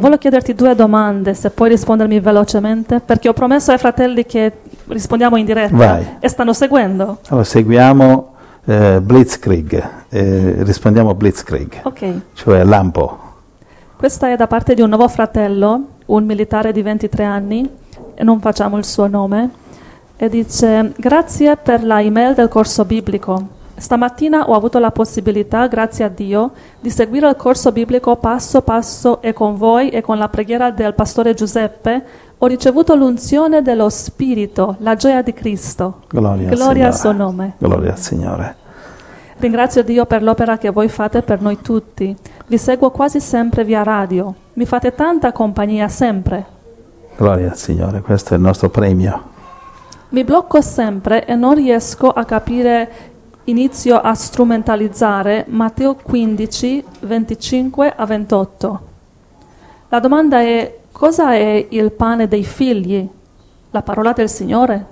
Voglio chiederti due domande, se puoi rispondermi velocemente, perché ho promesso ai fratelli che rispondiamo in diretta Vai. e stanno seguendo. Allora, seguiamo eh, Blitzkrieg, eh, rispondiamo Blitzkrieg, Ok. cioè lampo. Questa è da parte di un nuovo fratello, un militare di 23 anni, e non facciamo il suo nome, e dice grazie per la email del corso biblico. Stamattina ho avuto la possibilità, grazie a Dio, di seguire il corso biblico passo passo e con voi e con la preghiera del pastore Giuseppe ho ricevuto l'unzione dello Spirito, la gioia di Cristo. Gloria, al Gloria al suo nome. Gloria al Signore. Ringrazio Dio per l'opera che voi fate per noi tutti. Vi seguo quasi sempre via radio. Mi fate tanta compagnia sempre. Gloria al Signore, questo è il nostro premio. Mi blocco sempre e non riesco a capire, inizio a strumentalizzare Matteo 15, 25 a 28. La domanda è cosa è il pane dei figli? La parola del Signore?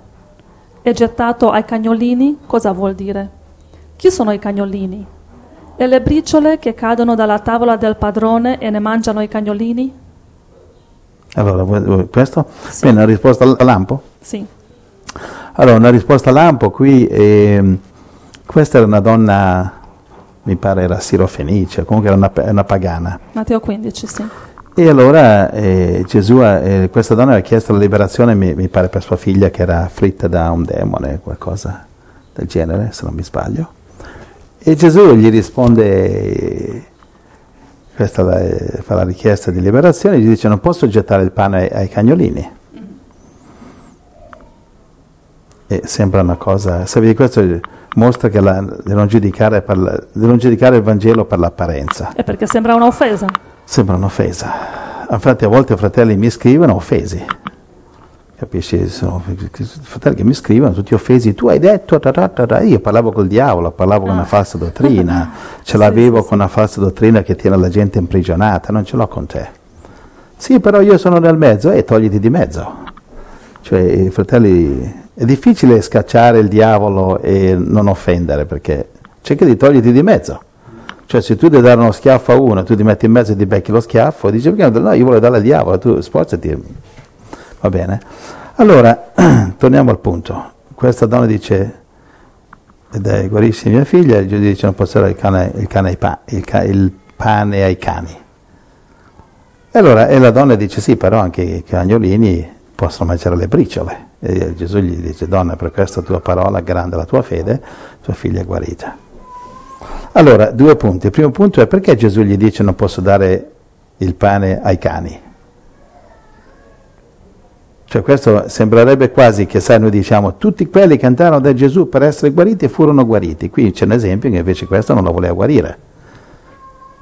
È gettato ai cagnolini? Cosa vuol dire? Chi sono i cagnolini? E le briciole che cadono dalla tavola del padrone e ne mangiano i cagnolini? Allora, questo? Sì. Bene, una risposta al lampo? Sì. Allora, una risposta a lampo qui, ehm, questa era una donna, mi pare era sirofenice, comunque era una, una pagana. Matteo 15, sì. E allora eh, Gesù, eh, questa donna aveva chiesto la liberazione, mi, mi pare per sua figlia che era afflitta da un demone, qualcosa del genere, se non mi sbaglio. E Gesù gli risponde, questa la- eh, fa la richiesta di liberazione, gli dice non posso gettare il pane ai, ai cagnolini. E sembra una cosa, sapete questo mostra che la, di, non giudicare per la- di non giudicare il Vangelo per l'apparenza. È perché sembra un'offesa. Sembra un'offesa. Infatti a volte i fratelli mi scrivono offesi. Capisci? Sono fratelli che mi scrivono tutti offesi. Tu hai detto, ta ta ta io parlavo col diavolo, parlavo con una falsa dottrina, ce Sì, l'avevo sì, con una falsa dottrina che tiene la gente imprigionata, non ce l'ho con te. Sì, però io sono nel mezzo e togliti di mezzo. Cioè, i fratelli, è difficile scacciare il diavolo e non offendere perché cerca di toglierti di mezzo. Cioè, se tu devi dare uno schiaffo a uno, tu ti metti in mezzo e ti becchi lo schiaffo, e dici perché no, io voglio dare al diavolo, tu sforzati. Va bene? Allora, torniamo al punto. Questa donna dice, ed è guarisci mia figlia, e Gesù dice non posso dare il, cane, il, cane ai pa- il, ca- il pane ai cani. E allora e la donna dice sì, però anche i cagnolini possono mangiare le briciole. E Gesù gli dice, donna, per questa tua parola, grande la tua fede, tua figlia è guarita. Allora, due punti. Il primo punto è perché Gesù gli dice non posso dare il pane ai cani? Cioè questo sembrerebbe quasi che, sai, noi diciamo tutti quelli che andarono da Gesù per essere guariti furono guariti. Qui c'è un esempio che invece questo non lo voleva guarire.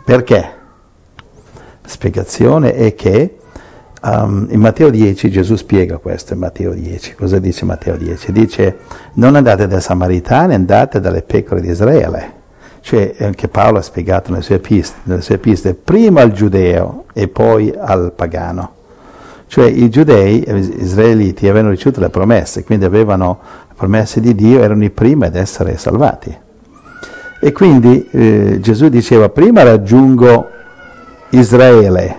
Perché? La spiegazione è che um, in Matteo 10 Gesù spiega questo in Matteo 10. Cosa dice Matteo 10? Dice non andate dai Samaritani, andate dalle pecore di Israele. Cioè anche Paolo ha spiegato nelle sue episte, nelle sue episte prima al giudeo e poi al pagano. Cioè i giudei, gli israeliti, avevano ricevuto le promesse, quindi avevano le promesse di Dio, erano i primi ad essere salvati. E quindi eh, Gesù diceva, prima raggiungo Israele,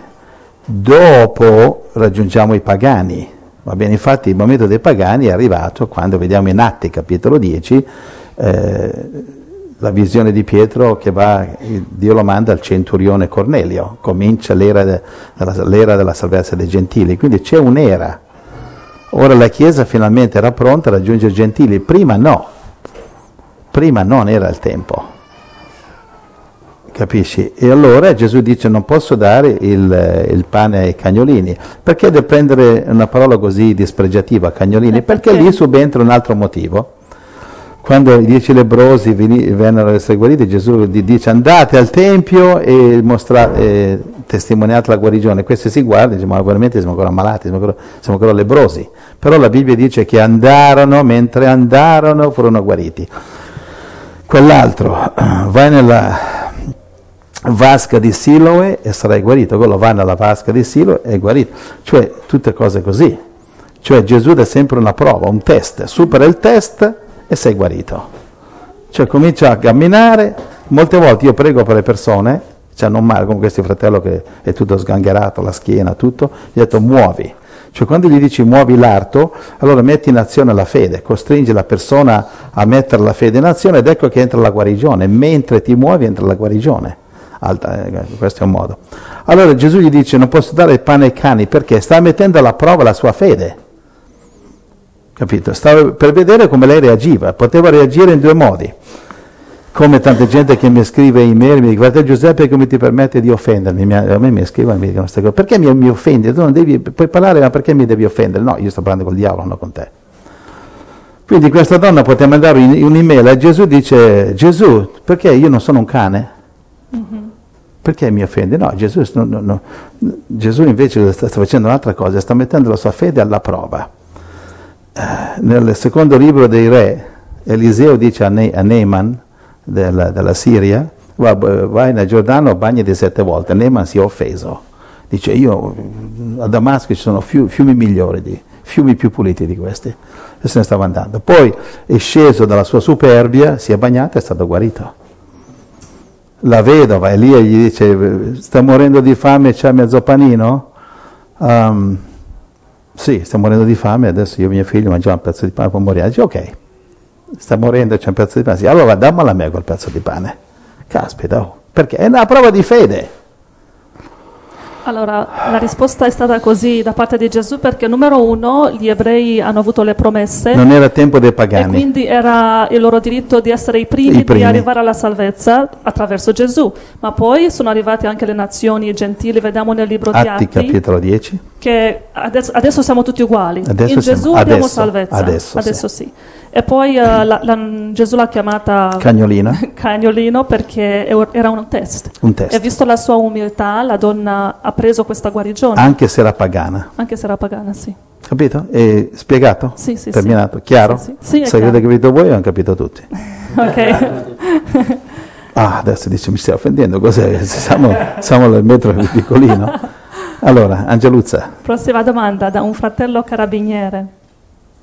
dopo raggiungiamo i pagani. Va bene, infatti il momento dei pagani è arrivato quando vediamo in Atti capitolo 10 eh, la visione di Pietro che va, Dio lo manda al centurione Cornelio, comincia l'era, de, l'era della salvezza dei gentili, quindi c'è un'era. Ora la Chiesa finalmente era pronta a raggiungere i gentili, prima no, prima non era il tempo. Capisci? E allora Gesù dice non posso dare il, il pane ai cagnolini. Perché deve prendere una parola così dispregiativa, cagnolini? Eh, perché? perché? lì subentra un altro motivo. Quando i dieci lebrosi veni- vennero ad essere guariti, Gesù dice andate al Tempio e mostra- eh, testimoniate la guarigione. Questi si guardano e dicono ma veramente siamo ancora malati, siamo ancora, siamo ancora lebrosi. Però la Bibbia dice che andarono, mentre andarono furono guariti. Quell'altro, vai nella vasca di Siloe e sarai guarito, quello va nella vasca di Siloe e è guarito. Cioè tutte cose così. Cioè Gesù dà sempre una prova, un test, supera il test e sei guarito. Cioè comincia a camminare, molte volte io prego per le persone, c'hanno un male, come questo fratello che è tutto sgangherato, la schiena, tutto, gli ha detto muovi. Cioè quando gli dici muovi l'arto, allora metti in azione la fede, costringi la persona a mettere la fede in azione ed ecco che entra la guarigione, mentre ti muovi entra la guarigione. Alta, eh, questo è un modo. Allora Gesù gli dice non posso dare il pane ai cani perché sta mettendo alla prova la sua fede. Capito? Stava per vedere come lei reagiva, poteva reagire in due modi come tanta gente che mi scrive email, mi dice guarda Giuseppe come ti permette di offendermi, a me mi scrivono e mi dicono queste cose, perché mi, mi offendi? Tu non devi, puoi parlare ma perché mi devi offendere? No, io sto parlando col diavolo, non con te. Quindi questa donna poteva mandare un'email a Gesù dice Gesù, perché io non sono un cane? Mm-hmm. Perché mi offende? No, Gesù, no, no. Gesù invece sta, sta, facendo un'altra cosa, sta mettendo la sua fede alla prova. Eh, nel secondo libro dei re, Eliseo dice a, ne- a Naaman, della, della Siria, va, vai nel Giordano, bagnati sette volte. Neman si è offeso. Dice, io a Damasco ci sono fiumi, fiumi migliori, di, fiumi più puliti di questi. E se ne stava andando. Poi è sceso dalla sua superbia, si è bagnato e è stato guarito. La vedova, Elia gli dice, sta morendo di fame, c'ha mezzo panino? Um, sì, sta morendo di fame, adesso io e mio figlio mangiamo un pezzo di pane per morire. Dice, ok, sta morendo c'è un pezzo di pane, sì, allora dammela a me quel pezzo di pane. Caspita, oh, perché è una prova di fede. Allora, la risposta è stata così da parte di Gesù perché numero uno, gli ebrei hanno avuto le promesse. Non era tempo dei pagani. E quindi era il loro diritto di essere i primi, I primi. di arrivare alla salvezza attraverso Gesù. Ma poi sono arrivate anche le nazioni gentili, vediamo nel libro Atti, di Atti. capitolo 10. Che adesso, adesso siamo tutti uguali. Adesso In Gesù siamo, abbiamo adesso, salvezza. Adesso, adesso sì. sì. E poi uh, la, la, Gesù l'ha chiamata Cagnolina. Cagnolino perché era un test. Un test. E visto la sua umiltà, la donna ha preso questa guarigione. Anche se era pagana. Anche se era pagana, sì. Capito? E spiegato? Sì, sì. Terminato? Sì. Chiaro? Sì, sì. sì Se avete capito voi, hanno capito tutti. ok. ah, adesso dice mi stai offendendo, cos'è? Siamo, siamo nel metro piccolino. Allora, Angeluzza. Prossima domanda da un fratello carabiniere.